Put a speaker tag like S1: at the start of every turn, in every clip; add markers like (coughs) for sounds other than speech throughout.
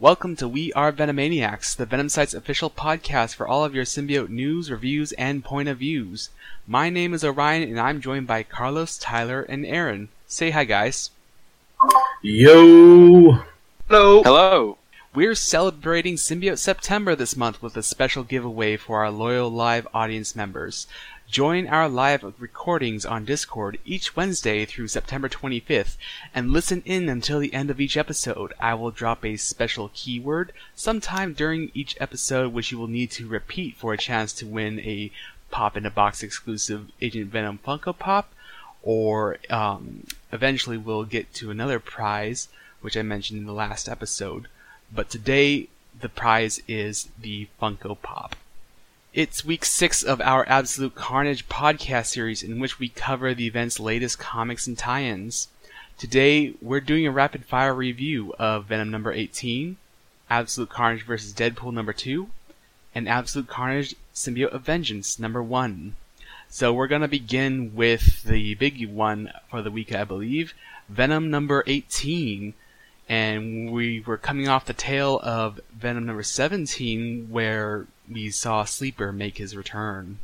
S1: Welcome to We Are Venomaniacs, the Venom Site's official podcast for all of your symbiote news, reviews, and point of views. My name is Orion, and I'm joined by Carlos, Tyler, and Aaron. Say hi, guys.
S2: Yo.
S3: Hello.
S4: Hello.
S1: We're celebrating Symbiote September this month with a special giveaway for our loyal live audience members. Join our live recordings on Discord each Wednesday through September 25th and listen in until the end of each episode. I will drop a special keyword sometime during each episode which you will need to repeat for a chance to win a Pop in a Box exclusive Agent Venom Funko Pop or um, eventually we'll get to another prize which I mentioned in the last episode. But today the prize is the Funko Pop. It's week six of our Absolute Carnage podcast series in which we cover the event's latest comics and tie-ins. Today, we're doing a rapid fire review of Venom number 18, Absolute Carnage vs. Deadpool number 2, and Absolute Carnage Symbiote of Vengeance number 1. So we're gonna begin with the big one for the week, I believe, Venom number 18, and we were coming off the tail of Venom number 17 where we saw Sleeper make his return.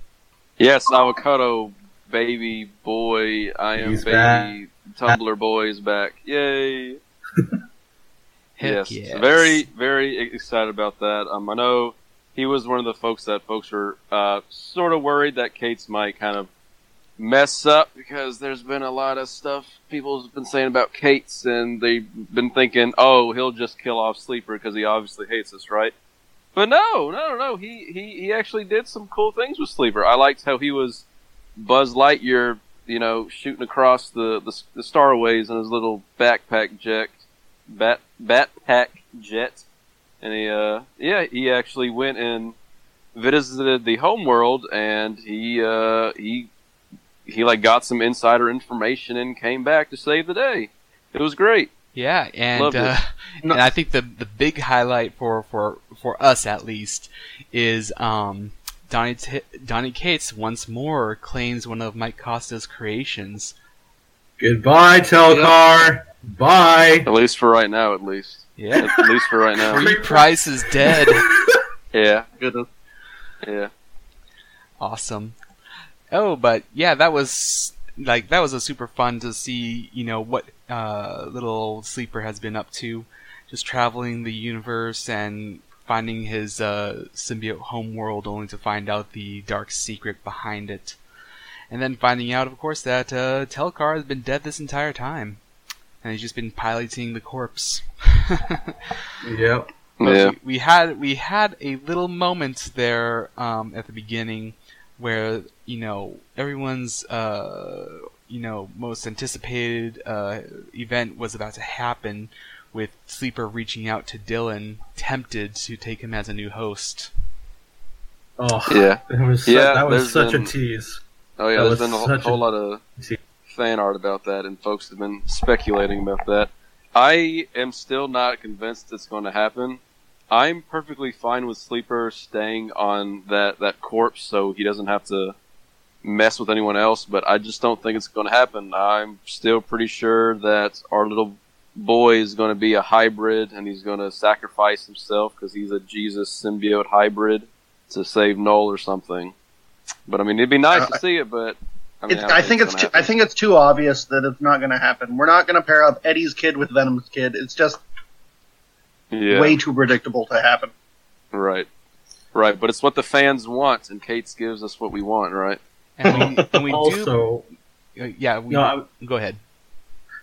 S4: Yes, avocado baby boy, I am
S2: He's
S4: baby Tumblr boy is back. Yay! (laughs) Yes,
S1: yes.
S4: very very excited about that. Um, I know he was one of the folks that folks were uh, sort of worried that Cates might kind of mess up because there's been a lot of stuff people have been saying about Cates, and they've been thinking, oh, he'll just kill off Sleeper because he obviously hates us, right? But no, no, no. He, he, he actually did some cool things with Sleeper. I liked how he was Buzz Lightyear, you know, shooting across the, the, the starways in his little backpack jet, bat, backpack jet. And he, uh, yeah, he actually went and visited the homeworld and he, uh, he, he like got some insider information and came back to save the day. It was great.
S1: Yeah, and
S4: Loved it.
S1: uh, and I think the the big highlight for for for us at least is um Donny T- Donny Cates once more claims one of Mike Costa's creations.
S2: Goodbye, Telkar. Bye.
S4: At least for right now, at least.
S1: Yeah,
S4: At least for right now.
S1: Free Price is dead. (laughs)
S4: Yeah. Good. Yeah.
S1: awesome. Oh, but yeah, that was like that was a super fun to see. You know what uh, little sleeper has been up to, just traveling the universe and finding his uh, symbiote homeworld, only to find out the dark secret behind it, and then finding out, of course, that uh, Telkar has been dead this entire time, and he's just been piloting the corpse. (laughs)
S2: Yep.
S1: But
S4: Yeah.
S1: we, we had we had a little moment there um, at the beginning where you know everyone's uh, you know most anticipated uh, event was about to happen with Sleeper reaching out to Dylan, tempted to take him as a new host.
S2: Oh,
S4: Yeah.
S2: that was su-
S4: Yeah,
S2: that was such
S4: been-
S2: a tease.
S4: Oh yeah,
S2: That
S4: there's
S2: was
S4: been a whole,
S2: a-
S4: lot of fan art about that, and folks have been speculating about that. I am still not convinced it's going to happen. I'm perfectly fine with Sleeper staying on that that corpse, so he doesn't have to mess with anyone else. But I just don't think it's going to happen. I'm still pretty sure that our little boy is going to be a hybrid, and he's going to sacrifice himself because he's a Jesus symbiote hybrid to save Null or something. But I mean, it'd be nice
S3: Uh,
S4: to see it, but I, mean, don't
S3: I think it's
S4: gonna
S3: too,
S4: happen.
S3: I think it's too obvious that it's not going to happen. We're not going to pair up Eddie's kid with Venom's kid. It's just
S4: yeah,
S3: way too predictable to happen.
S4: right, right. But it's what the fans want, and Cates gives us what we want, right?
S1: And we, (laughs) and we
S2: also,
S1: do, uh, yeah. We,
S2: no, I,
S1: go ahead.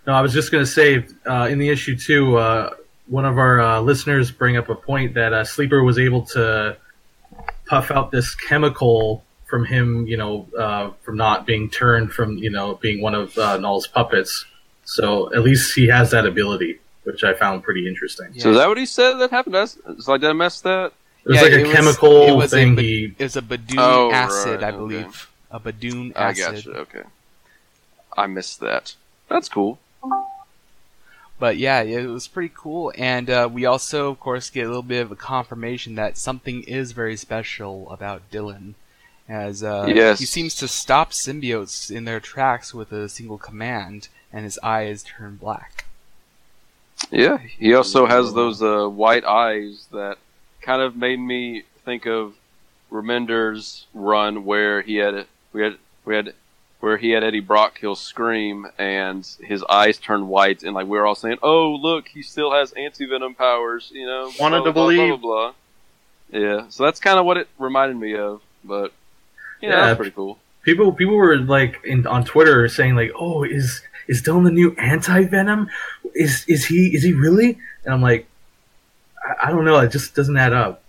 S2: no, I was just gonna say uh, in the issue too. Uh, one of our uh, listeners bring up a point that uh, Sleeper was able to puff out this chemical from him, you know, uh, from not being turned from, you know, being one of uh, Null's puppets. So at least he has that ability, which I found pretty interesting.
S1: Yeah.
S4: So is that what he said that happened? That's, it's like did I mess that?
S2: It was
S1: Yeah,
S2: like a
S1: it was-
S2: chemical
S1: it was a
S2: thing.
S1: ba-
S2: he
S1: It was a Badoon
S4: Oh,
S1: acid,
S4: right,
S1: I
S4: okay.
S1: believe. A Badoon
S4: I
S1: acid.
S4: got you. Okay, I missed that. That's cool.
S1: But yeah, it was pretty cool, and uh, we also, of course, get a little bit of a confirmation that something is very special about Dylan, as uh,
S4: Yes.
S1: he seems to stop symbiotes in their tracks with a single command, and his eyes turn black.
S4: Yeah, he also has those uh, white eyes that kind of made me think of Remender's run where he had we had we had where he had Eddie Brock kill Scream and his eyes turned white and like we were all saying, "Oh, look, he still has anti venom powers," you know.
S3: Wanted
S4: blah,
S3: to
S4: blah,
S3: believe.
S4: Blah, blah, blah. Yeah, so that's kind of what it reminded me of, but you know,
S2: Yeah.
S4: that's pretty cool.
S2: People people were like in, on Twitter saying like, "Oh, is is Dylan the new anti Venom? Is is he is he really?" And I'm like, I, I don't know. It just doesn't add up.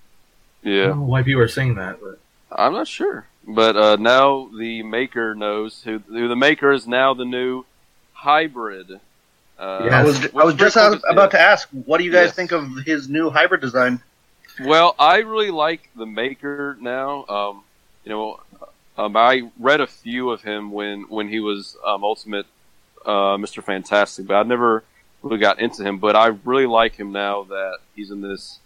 S2: I
S4: Yeah.
S2: don't know why people are saying that, but
S4: I'm not sure, but uh, now the maker knows who, who the maker is now the new hybrid. Uh,
S2: Yes.
S3: I was I was just out- about to ask, what do you guys
S4: Yes.
S3: think of his new hybrid design?
S4: Well, I really like the maker now. Um, you know, um, I read a few of him when when he was um, Ultimate uh, Mister Fantastic, but I never really got into him. But I really like him now that he's in this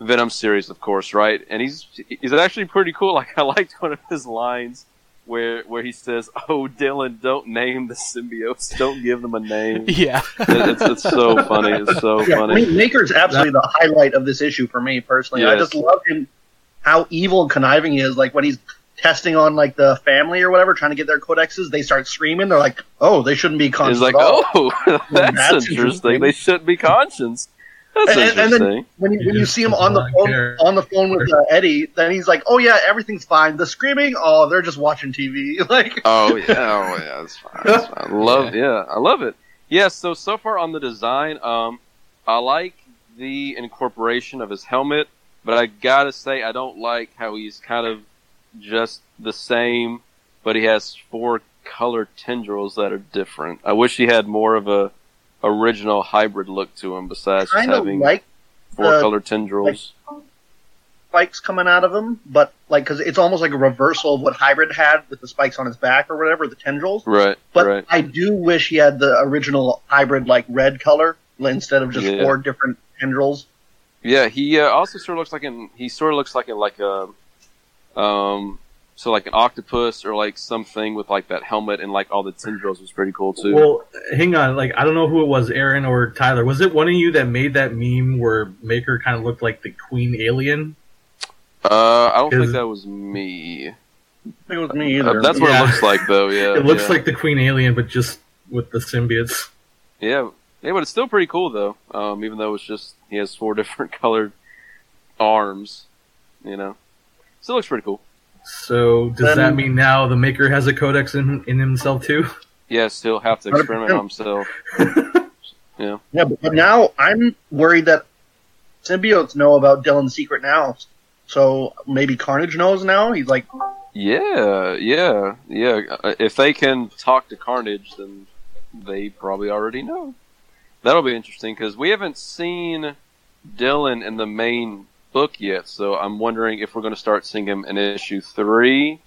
S4: Venom series, of course, right? And he's he's actually pretty cool. (laughs) Like I liked one of his lines where where he says, "Oh, Dylan, don't name the symbiotes. Don't give them a name." (laughs)
S1: Yeah.
S4: it's, it's so funny. It's so
S3: Yeah, I
S4: funny.
S3: mean, Maker's absolutely the highlight of this issue for me personally. I just love him, how evil and conniving he is. Like when he's testing on like the family or whatever, trying to get their codexes, they start screaming. They're like, "Oh, they shouldn't be conscious."
S4: It's like,
S3: at all."
S4: oh, (laughs) that's, (laughs)
S3: That's
S4: interesting.
S3: interesting.
S4: They shouldn't be conscious. That's
S3: And- and- and then- when you, when you see him on the phone
S2: care.
S3: on the phone with uh, Eddie, then he's like, "Oh yeah, everything's fine." The screaming, oh, they're just watching TV. (laughs) like,
S4: oh yeah, oh yeah, that's fine. That's fine. I love, yeah. I love it. Yeah. So so far on the design, um, I like the incorporation of his helmet, but I gotta say I don't like how he's kind of just the same, but he has four color tendrils that are different. I wish he had more of a original hybrid look to him besides having
S3: like
S4: four
S3: uh,
S4: color tendrils.
S3: spikes coming out of him, but like because it's almost like a reversal of what Hybrid had with the spikes on his back or whatever, the tendrils.
S4: right.
S3: But
S4: right.
S3: I do wish he had the original Hybrid like red color instead of just
S4: Yeah.
S3: four different tendrils.
S4: Yeah, he uh, also sort of looks like an he sort of looks like a like a um so like an octopus or like something with like that helmet and like all the tendrils was pretty cool too.
S2: Well, hang on. Like, I don't know who it was, Aaron or Tyler. Was it one of you that made that meme where Maker kind of looked like the Queen Alien?
S4: uh, I don't think that was me.
S3: It was me
S4: Uh,
S3: either.
S4: that's what
S2: Yeah.
S4: it looks like though. Yeah,
S2: it looks
S4: yeah.
S2: like the Queen Alien, but just with the symbiotes.
S4: yeah, yeah, but it's still pretty cool though. Um, even though it's just he has four (laughs) different colored arms, you know, still looks pretty cool.
S2: So does
S3: Then-
S2: that mean now the Maker has a codex in, in himself too?
S4: Yes, he'll have to experiment on himself. (laughs)
S3: yeah, Yeah, but now I'm worried that symbiotes know about Dylan's secret now. So maybe Carnage knows now. He's like,
S4: Yeah, yeah, yeah. Uh, If they can talk to Carnage, then they probably already know. That'll be interesting because we haven't seen Dylan in the main book yet, so I'm wondering if we're going to start seeing him in issue three.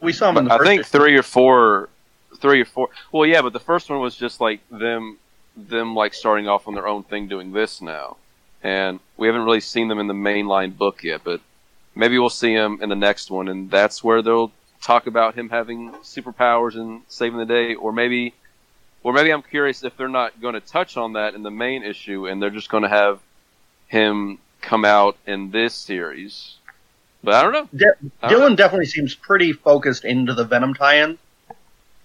S3: we saw him in the
S4: I think
S3: issue.
S4: three or four, three or four. Well, yeah, but the first one was just like them, them like starting off on their own thing, doing this now, and we haven't really seen them in the mainline book yet. But maybe we'll see him in the next one, and that's where they'll talk about him having superpowers and saving the day, or maybe, or maybe I'm curious if they're not going to touch on that in the main issue, and they're just going to have him come out in this series. But I don't know.
S3: De-
S4: I don't know.
S3: Dylan definitely seems pretty focused into the Venom tie-in.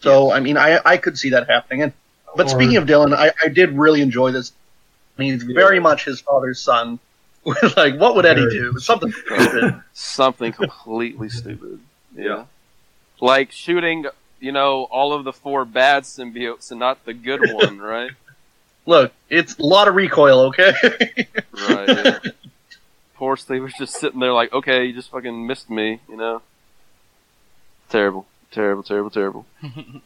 S3: So I mean, I I could see that happening. And but
S2: Or-
S3: speaking of Dylan, I, I did really enjoy this. I mean, he's very much his father's son. (laughs) like, what would Eddie do? Something stupid. (laughs)
S4: something completely stupid. Yeah.
S3: Yeah.
S4: Like shooting, you know, all of the four bad symbiotes and not the good (laughs) one, right?
S3: Look, it's a lot of recoil. Okay.
S4: Right. Yeah. Poor Steve was just sitting there like, okay, you just fucking missed me, you know? Terrible. Terrible, terrible, terrible. (laughs)
S1: yeah,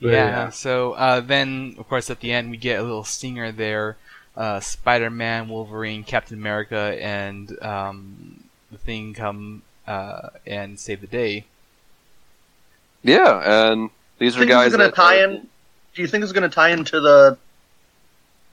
S2: Yeah.
S1: So uh, then, of course, at the end we get a little stinger there. Uh, Spider-Man, Wolverine, Captain America, and um, the Thing come uh, and save the day.
S4: Yeah, and these are guys
S3: it's gonna
S4: that
S3: tie in? Do you think it's going to tie into the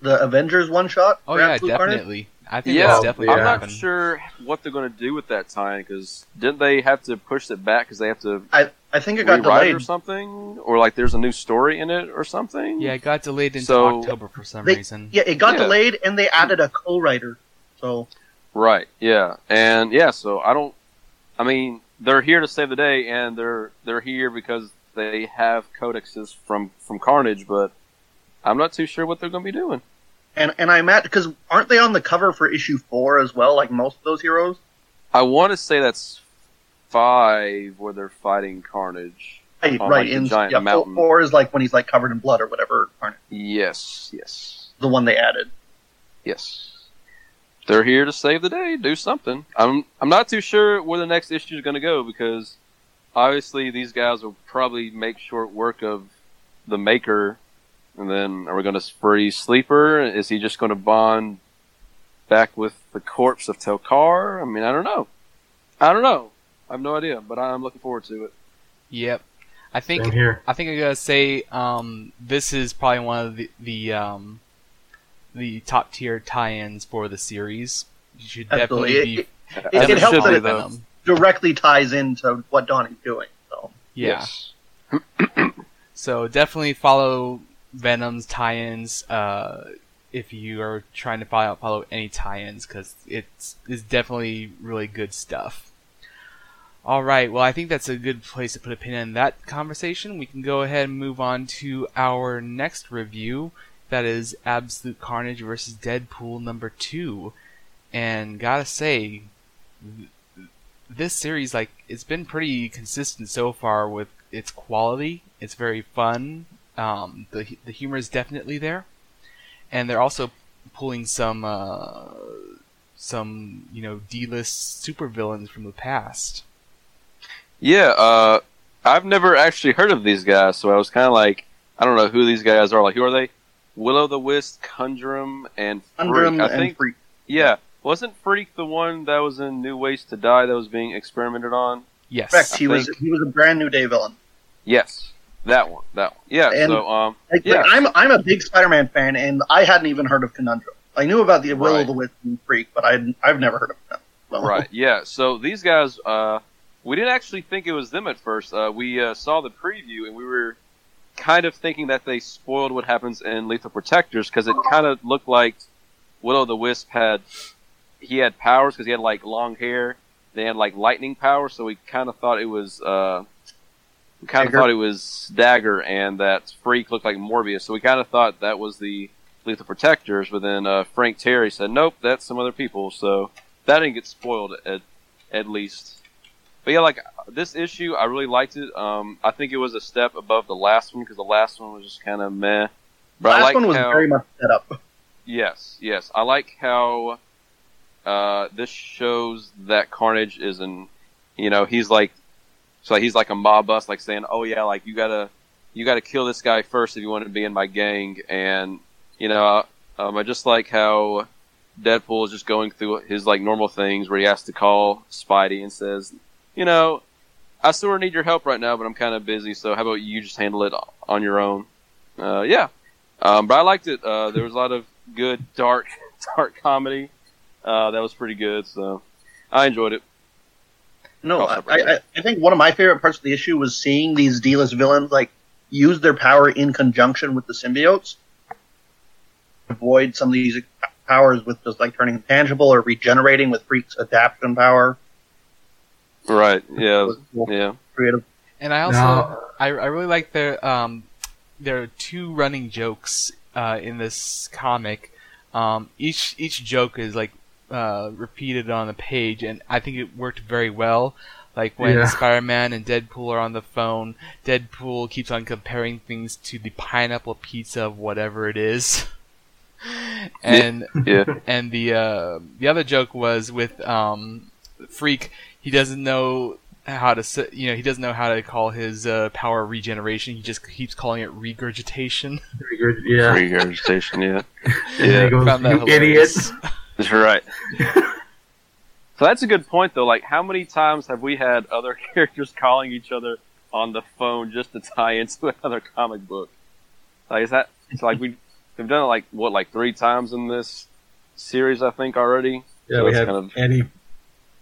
S3: the Avengers one shot?
S1: Oh
S3: for
S1: yeah,
S3: Absolute Carnage?
S1: definitely. I think
S4: Yeah,
S1: that's definitely
S4: I'm
S2: yeah.
S4: not
S1: happen.
S4: sure what they're going to do with that tie because didn't they have to push it back because they have to
S3: I I think it got
S4: rewrite
S3: delayed.
S4: or something, or like there's a new story in it or something?
S1: Yeah, it got delayed into
S4: So-
S1: October for some
S3: They-
S1: reason.
S3: Yeah, it got
S4: Yeah.
S3: delayed, and they added a co-writer. So
S4: Right. Yeah. And yeah. So I don't. I mean, they're here to save the day, and they're they're here because they have codexes from from Carnage, but I'm not too sure what they're going to be doing.
S3: And and I'm at because aren't they on the cover for issue four as well? Like most of those heroes.
S4: I want to say that's five where they're fighting Carnage.
S3: Right,
S4: On,
S3: right.
S4: like,
S3: in
S4: giant
S3: yeah, four,
S4: mountain.
S3: four is like when he's like covered in blood or whatever. Aren't?
S4: Yes. Yes.
S3: The one they added.
S4: Yes. They're here to save the day, do something. I'm I'm not too sure where the next issue is going to go because obviously these guys will probably make short work of the maker and then are we going to free Sleeper? Is he just going to bond back with the corpse of Telkar? I mean, I don't know. I don't know. I have no idea, but I'm looking forward to it.
S1: Yep. I think
S2: here.
S1: I think I gotta say um, this is probably one of the the um, the top tier tie-ins for the series. You should
S3: Absolutely.
S1: definitely
S3: It,
S1: be.
S3: it,
S4: As
S3: it, it helps that it
S4: though.
S1: Venom.
S3: directly ties into what Donnie's doing. So
S1: Yeah.
S4: Yes.
S1: So definitely follow Venom's tie-ins uh, if you are trying to follow, follow any tie-ins because it's definitely really good stuff. All right, well I think that's a good place to put a pin in that conversation. We can go ahead and move on to our next review. That is Absolute Carnage versus Deadpool number two, and gotta say, this series like it's been pretty consistent so far with its quality. It's very fun. Um, the the humor is definitely there, and they're also pulling some uh, some you know D-list supervillains from the past.
S4: Yeah, uh, I've never actually heard of these guys, so I was kind of like, I don't know who these guys are. Like, who are they? Will o' the Wisp, Conundrum, and Freak.
S3: Undrum
S4: I
S3: and
S4: think,
S3: Freak.
S4: yeah, wasn't Freak the one that was in New Ways to Die that was being experimented on?
S1: Yes.
S3: Correct. He
S4: I
S3: was he was a brand new day villain.
S4: Yes, that one. That one. Yeah.
S3: And-
S4: so, um,
S3: Like,
S4: Yeah.
S3: like, I'm I'm a big Spider-Man fan, and I hadn't even heard of Conundrum. I knew about the Will
S4: Right.
S3: of the Wisp and Freak, but I I've never heard of them. So- (laughs)
S4: right. Yeah. So these guys, uh, we didn't actually think it was them at first. Uh, we uh, saw the preview and we were kind of thinking that they spoiled what happens in Lethal Protectors because it kind of looked like Will o' the Wisp had he had powers because he had like long hair. They had like lightning power, so we kind of thought it was uh, kind of thought it was Dagger, and that Freak looked like Morbius. So we kind of thought that was the Lethal Protectors, but then uh, Frank Tieri said, "Nope, that's some other people." So that didn't get spoiled at at least. But yeah, like this issue, I really liked it. Um, I think it was a step above the last one because the last one was just kind of meh. But I
S3: Last
S4: like
S3: one was
S4: how,
S3: very much set up.
S4: Yes, yes. I like how uh, this shows that Carnage is an, you know, he's like, so he's like a mob boss, like saying, "Oh yeah, like you gotta, you gotta kill this guy first if you want to be in my gang." And you know, um, I just like how Deadpool is just going through his like normal things where he has to call Spidey and says, "You know, I sort of need your help right now, but I'm kind of busy. So how about you just handle it on your own?" Uh, yeah, um, but I liked it. Uh, there was a lot of good dark (laughs) dark comedy. Uh, that was pretty good. So I enjoyed it.
S3: No, I. I, I think one of my favorite parts of the issue was seeing these D-list villains like use their power in conjunction with the symbiotes. Avoid some of these powers with just like turning tangible or regenerating with Freak's adaptation power.
S4: Right. Yeah. Yeah.
S3: creative.
S1: And I also
S2: Now-
S1: I, I really like the um there are two running jokes uh, in this comic. Um, each each joke is like uh, repeated on the page, and I think it worked very well. Like when
S2: Yeah.
S1: Spider-Man and Deadpool are on the phone, Deadpool keeps on comparing things to the pineapple pizza of whatever it is. (laughs) and
S4: Yeah.
S1: and the uh, the other joke was with um, Freak. He doesn't know how to you know he doesn't know how to call his uh, power regeneration. He just keeps calling it regurgitation.
S2: Yeah.
S4: Regurgitation. Yeah. (laughs)
S2: And he
S4: Yeah.
S2: goes,
S1: Found that
S2: you
S1: hilarious.
S2: idiots. (laughs)
S4: That's right. (laughs) so that's a good point, though. Like, how many times have we had other (laughs) characters calling each other on the phone just to tie into (laughs) another comic book? Like, is that? It's like we we've done it like what, like three times in this series, I think already.
S2: Yeah,
S4: So
S2: we have
S4: kind of-
S2: Andy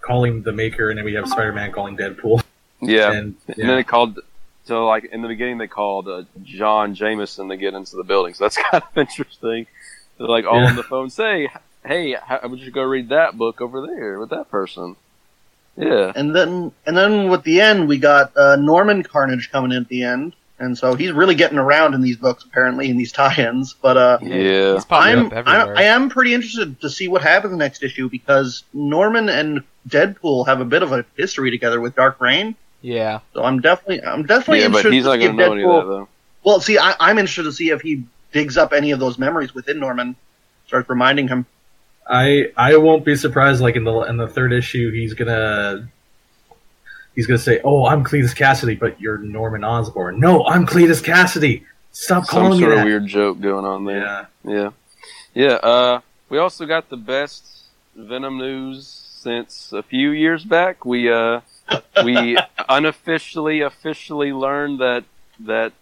S2: calling the Maker, and then we have Spider-Man calling Deadpool.
S4: Yeah,
S2: And,
S4: and then it called. So like in the beginning, they called uh, John Jameson to get into the building. So that's kind of interesting. They're like all
S2: Yeah.
S4: on the phone, say, "Hey, how would you go read that book over there with that person?" Yeah,
S3: And then and then with the end, we got uh, Norman Carnage coming in at the end, and so he's really getting around in these books apparently in these tie-ins. But uh,
S4: yeah,
S3: I'm I,
S1: everywhere.
S3: I am pretty interested to see what happens next issue because Norman and Deadpool have a bit of a history together with Dark Reign.
S1: yeah.
S3: So I'm definitely I'm definitely
S4: yeah. But
S3: interested
S4: he's
S3: to
S4: not going to know any of
S3: Deadpool-
S4: that though.
S3: Well, see, I, I'm interested to see if he digs up any of those memories within Norman, starts reminding him.
S2: I I won't be surprised. Like in the in the third issue, he's gonna he's gonna say, "Oh, I'm Cletus Kasady, but you're Norman Osborn." No, I'm Cletus Kasady. Stop
S4: Some
S2: calling me
S4: sort
S2: that.
S4: of weird joke going on there.
S2: Yeah.
S4: Yeah. Yeah. Uh, we also got the best Venom news since a few years back. We uh, we (laughs) unofficially, officially learned that that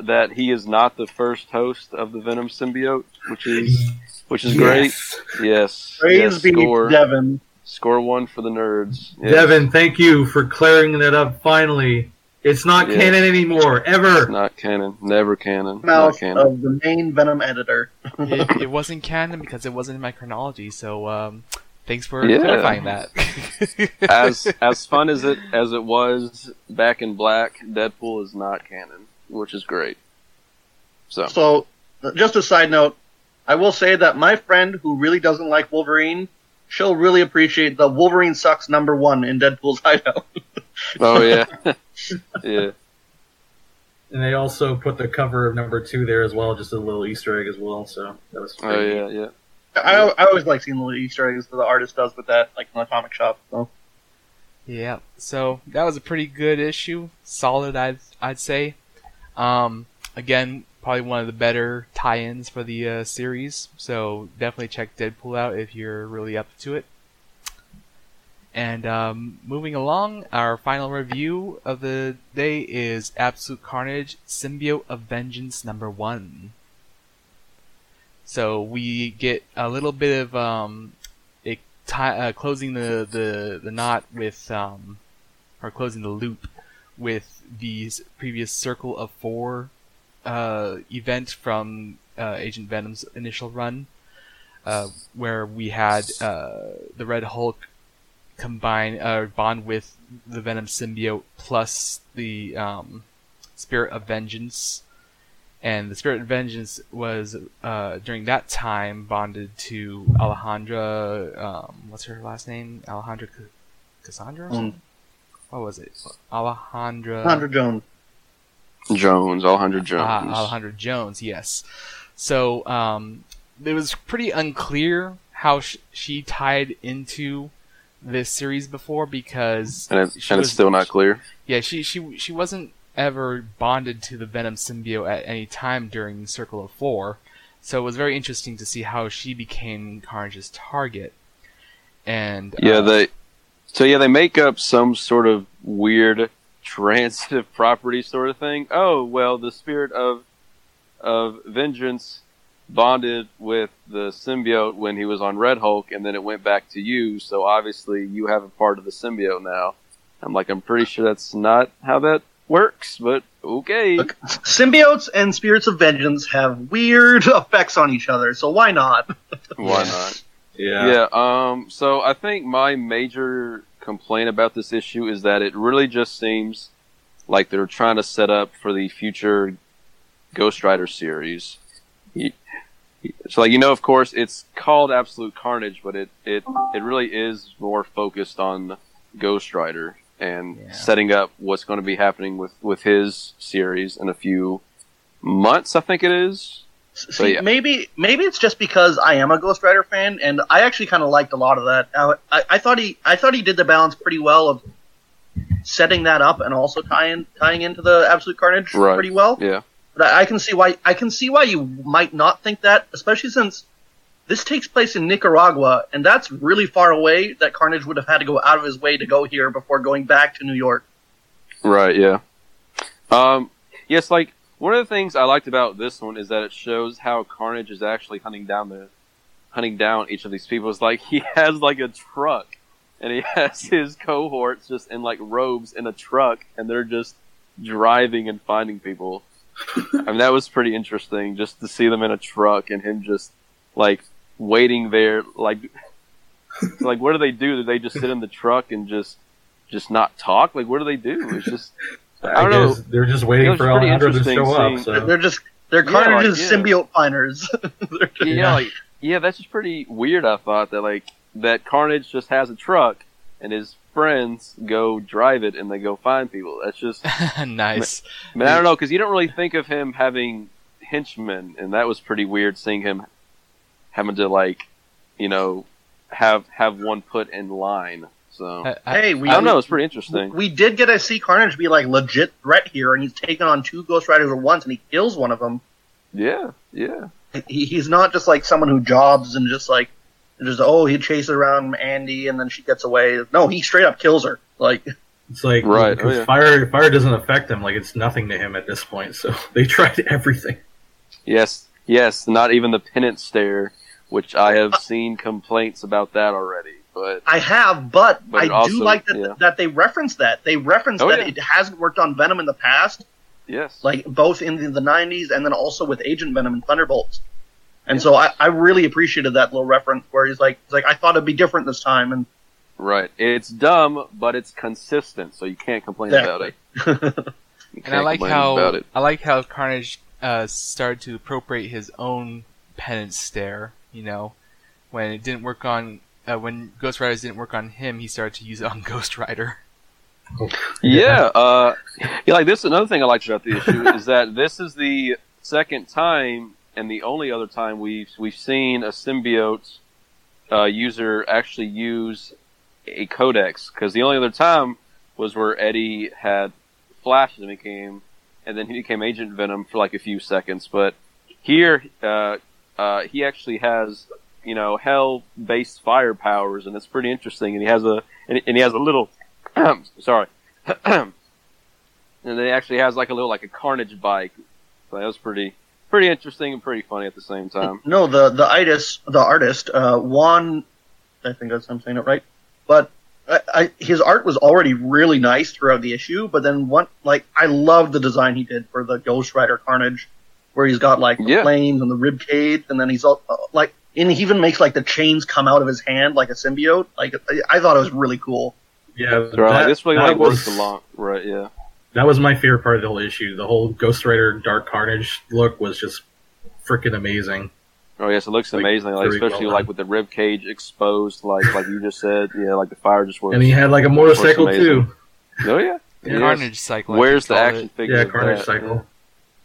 S4: that he is not the first host of the Venom symbiote, which is which is great.
S2: Yes.
S4: Yes.
S3: Praise
S4: yes,
S3: be
S4: score
S3: Devin.
S4: score one for the nerds. Yes.
S2: Devin, thank you for clearing that up. Finally, it's not
S4: Yeah.
S2: canon anymore, ever.
S4: It's not canon. Never canon. Not
S3: Mouth
S4: canon.
S3: of the main Venom editor.
S1: it, it wasn't canon because it wasn't in my chronology. So um, thanks for
S4: Yeah.
S1: clarifying that. (laughs)
S4: as as fun as it as it was back in Black, Deadpool is not canon, which is great. So
S3: So, just a side note, I will say that my friend who really doesn't like Wolverine, she'll really appreciate the Wolverine sucks number one in Deadpool's (laughs) hideout.
S4: oh yeah, (laughs) yeah,
S2: And they also put the cover of number two there as well, just a little Easter egg as well. So that was.
S4: oh
S2: pretty
S4: yeah,
S2: neat.
S4: yeah.
S3: I, I always like seeing the little Easter eggs that the artist does with that, like in the comic shop. So.
S1: Yeah, so that was a pretty good issue, solid I'd I'd say. Um, again, probably one of the better tie-ins for the uh, series. So definitely check Deadpool out if you're really up to it. And um, moving along, our final review of the day is Absolute Carnage Symbiote of Vengeance number one. So we get a little bit of um, it uh, closing the, the, the knot with um, or closing the loop with the s- previous Circle of Four uh, event from uh, Agent Venom's initial run, uh, where we had uh, the Red Hulk combine uh, bond with the Venom symbiote plus the um, Spirit of Vengeance. And the Spirit of Vengeance was uh, during that time bonded to Alejandra. Um, what's her last name? Alejandra C- Cassandra.
S3: Mm.
S1: What was it? Alejandra.
S3: Alejandra Jones.
S4: Jones, Alejandro Jones.
S1: Ah, Alejandra Jones, yes. So um, it was pretty unclear how sh- she tied into this series before because
S4: and, it,
S1: she
S4: and
S1: was-
S4: it's still not clear.
S1: Yeah, she she she wasn't ever bonded to the Venom symbiote at any time during Circle of Four, so it was very interesting to see how she became Carnage's target. And
S4: Yeah,
S1: uh,
S4: they. So yeah, they make up some sort of weird transitive (laughs) property sort of thing. Oh well, the spirit of of vengeance bonded with the symbiote when he was on Red Hulk, and then it went back to you. So obviously, you have a part of the symbiote now. I'm like, I'm pretty sure that's not how that works, but okay.
S3: Look, symbiotes and spirits of vengeance have weird (laughs) effects on each other, so why not?
S4: Why not? (laughs)
S2: Yeah.
S4: Yeah. Um. So I think my major complaint about this issue is that it really just seems like they're trying to set up for the future Ghost Rider series. So, like you know, of course, it's called Absolute Carnage, but it it it really is more focused on Ghost Rider and
S1: Yeah.
S4: setting up what's going to be happening with with his series in a few months. I think it is.
S3: See,
S4: yeah.
S3: maybe maybe it's just because I am a Ghost Rider fan, and I actually kind of liked a lot of that. Uh, I, I thought he I thought he did the balance pretty well of setting that up and also tying tying into the Absolute Carnage
S4: Right.
S3: pretty well.
S4: Yeah.
S3: But I, I can see why I can see why you might not think that, especially since this takes place in Nicaragua, and that's really far away. That Carnage would have had to go out of his way to go here before going back to New York.
S4: Right, yeah. Um, yes, like, one of the things I liked about this one is that it shows how Carnage is actually hunting down the hunting down each of these people is like (laughs) he has like a truck and he (laughs) has his cohorts just in like robes in a truck and they're just driving and finding people. I mean that was pretty interesting just to see them in a truck and him just like waiting there like (laughs) like what do they do? Do they just sit in the truck and just just not talk? Like what do they do? It's just I don't know.
S2: they're just waiting for
S4: pretty
S2: Alejandro to
S4: interesting
S2: show up. So.
S3: They're just they're
S4: Yeah, like,
S3: Carnage's
S4: yeah.
S3: symbiote finders. (laughs)
S4: Yeah,
S2: Yeah.
S4: like yeah, that's just pretty weird. I thought that like that Carnage just has a truck and his friends go drive it and they go find people. That's just (laughs)
S1: nice.
S4: I mean I don't know because you don't really think of him having henchmen, and that was pretty weird seeing him having to like you know have have one put in line. So
S1: I, I-
S3: hey, we
S4: I don't know. It's pretty interesting.
S3: We did get to see Carnage be like legit threat here, and he's taken on two Ghost Riders at once, and he kills one of them.
S4: Yeah, yeah,
S3: He, he's not just like someone who jobs and just like just oh he chases around Andy and then she gets away. No, he straight up kills her. Like
S2: It's like
S4: Right, oh, yeah.
S2: fire fire doesn't affect him. Like it's nothing to him at this point. So (laughs) they tried everything.
S4: yes, yes. Not even the penance stare, which I have seen complaints about that already. But
S3: I have, but,
S4: But
S3: I
S4: it also-
S3: do like that
S4: yeah.
S3: that they reference that. They reference
S4: Oh,
S3: that
S4: yeah.
S3: it hasn't worked on Venom in the past,
S4: yes,
S3: like both in the, the 90s and then also with Agent Venom and Thunderbolts. And so I, I really appreciated that little reference where he's like, he's like, I thought it'd be different this time, and
S4: right. It's dumb, but it's consistent, so you can't complain about it. (laughs)
S1: And I like how
S4: about it.
S1: I like how Carnage uh, started to appropriate his own penance stare. You know, when it didn't work on uh, when Ghost Riders didn't work on him, he started to use it on (laughs) Ghost Rider.
S4: Yeah, uh, yeah. Like this, is another thing I liked about the issue is that this is the second time and the only other time we've we've seen a symbiote uh, user actually use a codex. Because the only other time was where Eddie had flashes and became, and then he became Agent Venom for like a few seconds. But here, uh, uh, he actually has you know hell-based fire powers, and it's pretty interesting. And he has a and, and he has a little (clears throat) sorry. (clears throat) and then he actually has like a little like a carnage bike. So that was pretty pretty interesting and pretty funny at the same time.
S3: No, the the artist, the artist, uh, Juan, I think that's I'm saying it right. But I, I, his art was already really nice throughout the issue. But then one, like, I love the design he did for the Ghost Rider Carnage, where he's got like the
S4: Yeah.
S3: flames and the rib cage, and then he's all uh, like, and he even makes like the chains come out of his hand like a symbiote. Like, I, I thought it was really cool.
S2: Yeah,
S4: So,
S2: that-
S4: this really
S2: that
S4: like
S2: was,
S4: works a lot, right? Yeah.
S2: That was my favorite part of the whole issue. The whole Ghost Rider Dark Carnage look was just freaking amazing.
S4: Oh yes, it looks
S2: Like,
S4: amazing. Like especially
S2: well
S4: like with the rib cage exposed, like like you just said. Yeah, like the fire just works.
S2: And he had like a motorcycle
S4: amazing.
S2: too.
S4: oh yeah.
S2: Yeah.
S1: Carnage cycle.
S4: Where's the action
S1: it.
S4: figure?
S2: Yeah, Carnage
S4: that?
S2: cycle.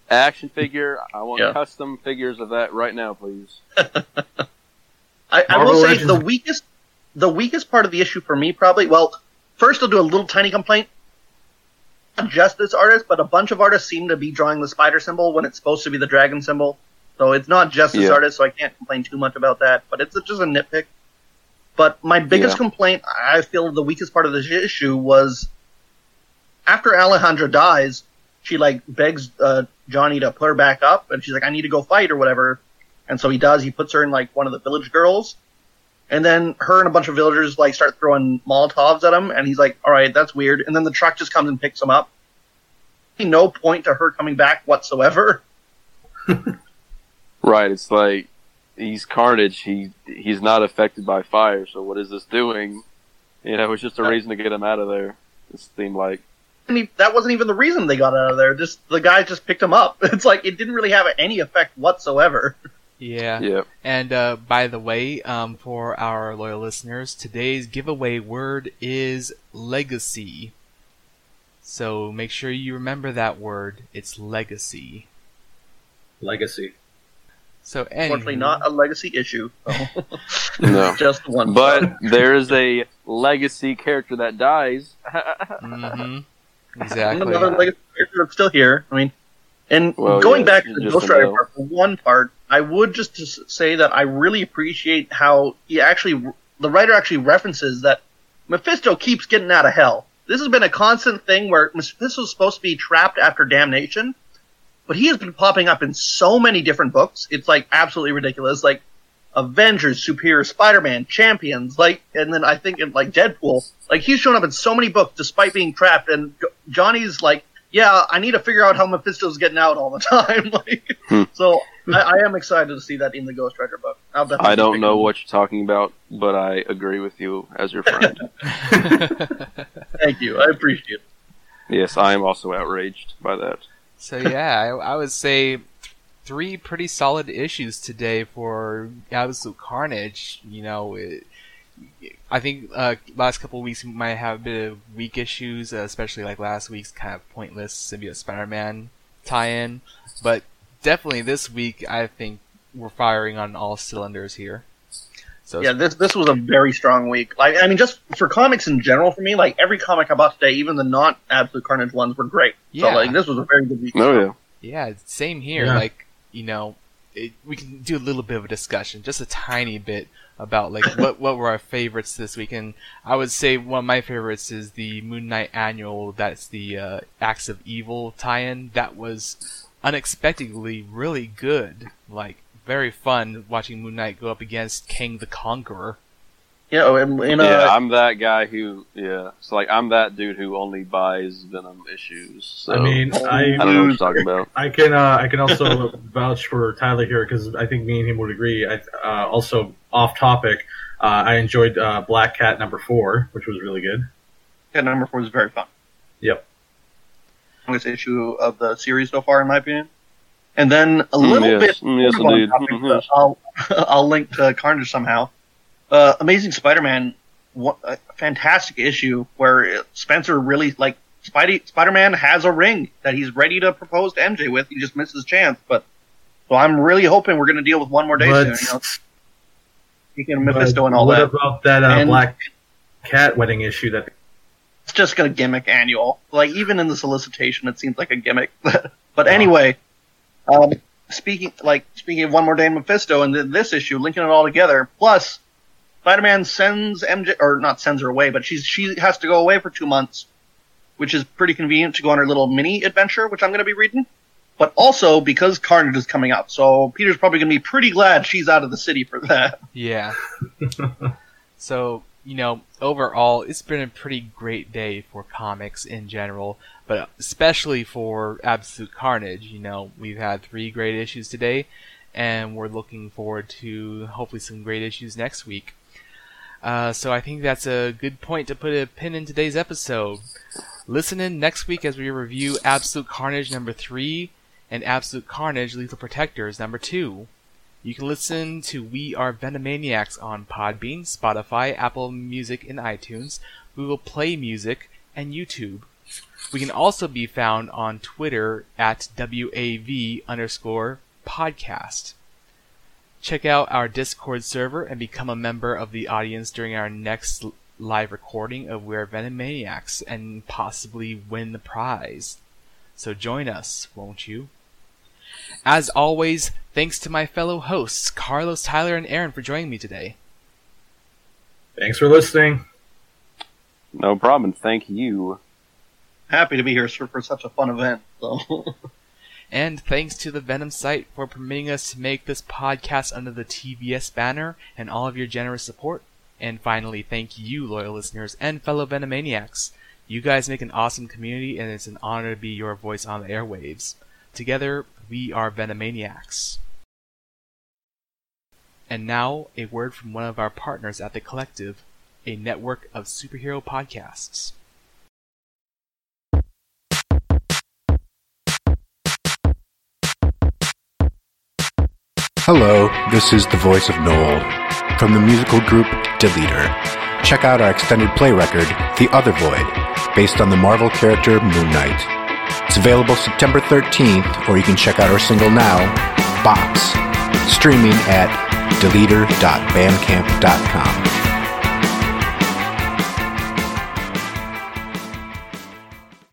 S4: Action figure. I want
S3: Yeah.
S4: custom figures of that right now, please. (laughs)
S3: I, I will say
S2: Legends-
S3: the weakest, the weakest part of the issue for me probably. Well, first I'll do a little tiny complaint. Not just this artist, but a bunch of artists seem to be drawing the spider symbol when it's supposed to be the dragon symbol. So it's not just this
S4: Yeah.
S3: artist, so I can't complain too much about that. But it's just a nitpick. But my biggest
S4: Yeah.
S3: complaint, I feel the weakest part of this issue was after Alejandra dies, she like begs uh, Johnny to put her back up, and she's like, "I need to go fight" or whatever. And so he does. He puts her in like one of the village girls, and then her and a bunch of villagers like start throwing Molotovs at him, and he's like, "All right, that's weird." And then the truck just comes and picks him up. No point to her coming back whatsoever. (laughs)
S4: Right. It's like he's Carnage. He he's not affected by fire. So what is this doing? You know, it's just a reason to get him out of there. It seemed like.
S3: I mean, that wasn't even the reason they got out of there. Just the guy just picked him up. (laughs) It's like it didn't really have any effect whatsoever. (laughs)
S1: Yeah.
S4: Yeah.
S1: And uh, by the way, um, for our loyal listeners, today's giveaway word is legacy. So make sure you remember that word. It's legacy.
S2: Legacy.
S1: So
S3: Unfortunately,
S1: anywho-
S3: not a legacy issue. So. (laughs)
S4: No. (laughs)
S3: just one.
S4: But there is a legacy character that dies. (laughs)
S1: hmm Exactly.
S3: another legacy character that's still here. I mean, and
S4: Well,
S3: going
S4: yeah,
S3: back to the Ghost Rider part, for one part, I would just say that I really appreciate how he actually, the writer actually references that Mephisto keeps getting out of hell. This has been a constant thing where Mephisto's supposed to be trapped after damnation, but he has been popping up in so many different books. It's like absolutely ridiculous. Like Avengers, Superior Spider-Man, Champions, like, and then I think in like Deadpool, like he's shown up in so many books despite being trapped, and Johnny's like, yeah, I need to figure out how Mephisto's getting out all the time. (laughs) like,
S4: Hmm.
S3: so I, I am excited to see that in the Ghost Rider book. I'll
S4: I don't know
S3: it.
S4: what you're talking about, but I agree with you as your friend. (laughs) (laughs)
S3: Thank you, I appreciate it.
S4: yes, I am also outraged by that.
S1: So yeah, I, I would say th- three pretty solid issues today for Absolute Carnage. You know, it, I think uh, last couple of weeks we might have a bit of weak issues, uh, especially like last week's kind of pointless Symbiote Spider-Man tie-in. But definitely this week, I think we're firing on all cylinders here. So
S3: Yeah, this this was a very strong week. Like, I mean, just for comics in general, for me, like every comic I bought today, even the not Absolute Carnage ones, were great.
S1: Yeah.
S3: So like, this was a very good week.
S4: Oh yeah.
S1: Yeah, same here.
S2: Yeah.
S1: Like, you know, it, we can do a little bit of a discussion, just a tiny bit about like (coughs) what what were our favorites this week. And I would say one of my favorites is the Moon Knight annual. That's the uh, Acts of Evil tie-in. That was unexpectedly really good. Like very fun watching Moon Knight go up against Kang the Conqueror.
S3: You know, and, and, uh,
S4: yeah, I'm that guy who, yeah. So like, I'm that dude who only buys Venom issues. So
S2: I mean, I
S4: I don't know what you're talking about.
S2: I can uh, I can also (laughs) vouch for Tyler here because I think me and him would agree. I, uh, also off topic, uh, I enjoyed uh, Black Cat number four, which was really good.
S3: Cat number four was very fun.
S2: Yep.
S3: Longest issue of the series so far, in my opinion. And then a
S4: Mm,
S3: little
S4: yes.
S3: bit.
S4: Mm, yes,
S3: sort of on
S4: indeed.
S3: topic,
S4: Mhm.
S3: I'll (laughs) I'll link to Carnage somehow. Uh, Amazing Spider-Man, what, a fantastic issue where Spencer really like Spidey Spider-Man has a ring that he's ready to propose to MJ with. He just missed his chance, but so I'm really hoping we're going to deal with one more day
S2: But,
S3: soon. You know, speaking of Mephisto and all
S2: what
S3: that.
S2: about that uh,
S3: And-
S2: Black Cat wedding issue that
S3: it's just a gimmick annual. Like even in the solicitation, it seems like a gimmick. (laughs) but anyway, um, speaking like speaking of one more day in Mephisto and th- this issue, linking it all together. Plus, Spider-Man sends MJ or not sends her away, but she's she has to go away for two months, which is pretty convenient to go on her little mini adventure, which I'm going to be reading. But also because Carnage is coming up, so Peter's probably going to be pretty glad she's out of the city for that. (laughs)
S1: Yeah. so, you know, overall, it's been a pretty great day for comics in general, but especially for Absolute Carnage. You know, we've had three great issues today, and we're looking forward to hopefully some great issues next week. Uh, so I think that's a good point to put a pin in today's episode. Listen in next week as we review Absolute Carnage number 3 and Absolute Carnage Lethal Protectors number 2. You can listen to We Are Venomaniacs on Podbean, Spotify, Apple Music, and iTunes, Google Play Music, and YouTube. We can also be found on Twitter at WAV underscore podcast. Check out our Discord server and become a member of the audience during our next live recording of We're Venomaniacs and possibly win the prize. So join us, won't you? As always, thanks to my fellow hosts, Carlos, Tyler, and Aaron for joining me today.
S2: Thanks for listening.
S4: No problem. Thank you.
S3: Happy to be here sir, for such a fun event. So. (laughs)
S1: And thanks to the Venom site for permitting us to make this podcast under the TVS banner and all of your generous support. And finally, thank you, loyal listeners and fellow Venomaniacs. You guys make an awesome community, and it's an honor to be your voice on the airwaves. Together, we are Venomaniacs. And now, a word from one of our partners at The Collective, a network of superhero podcasts.
S5: Hello, this is the voice of Noel from the musical group Deleter. Check out our extended play record, The Other Void, based on the Marvel character Moon Knight. It's available September 13th, or you can check out our single now, Box, streaming at deleter.bandcamp.com.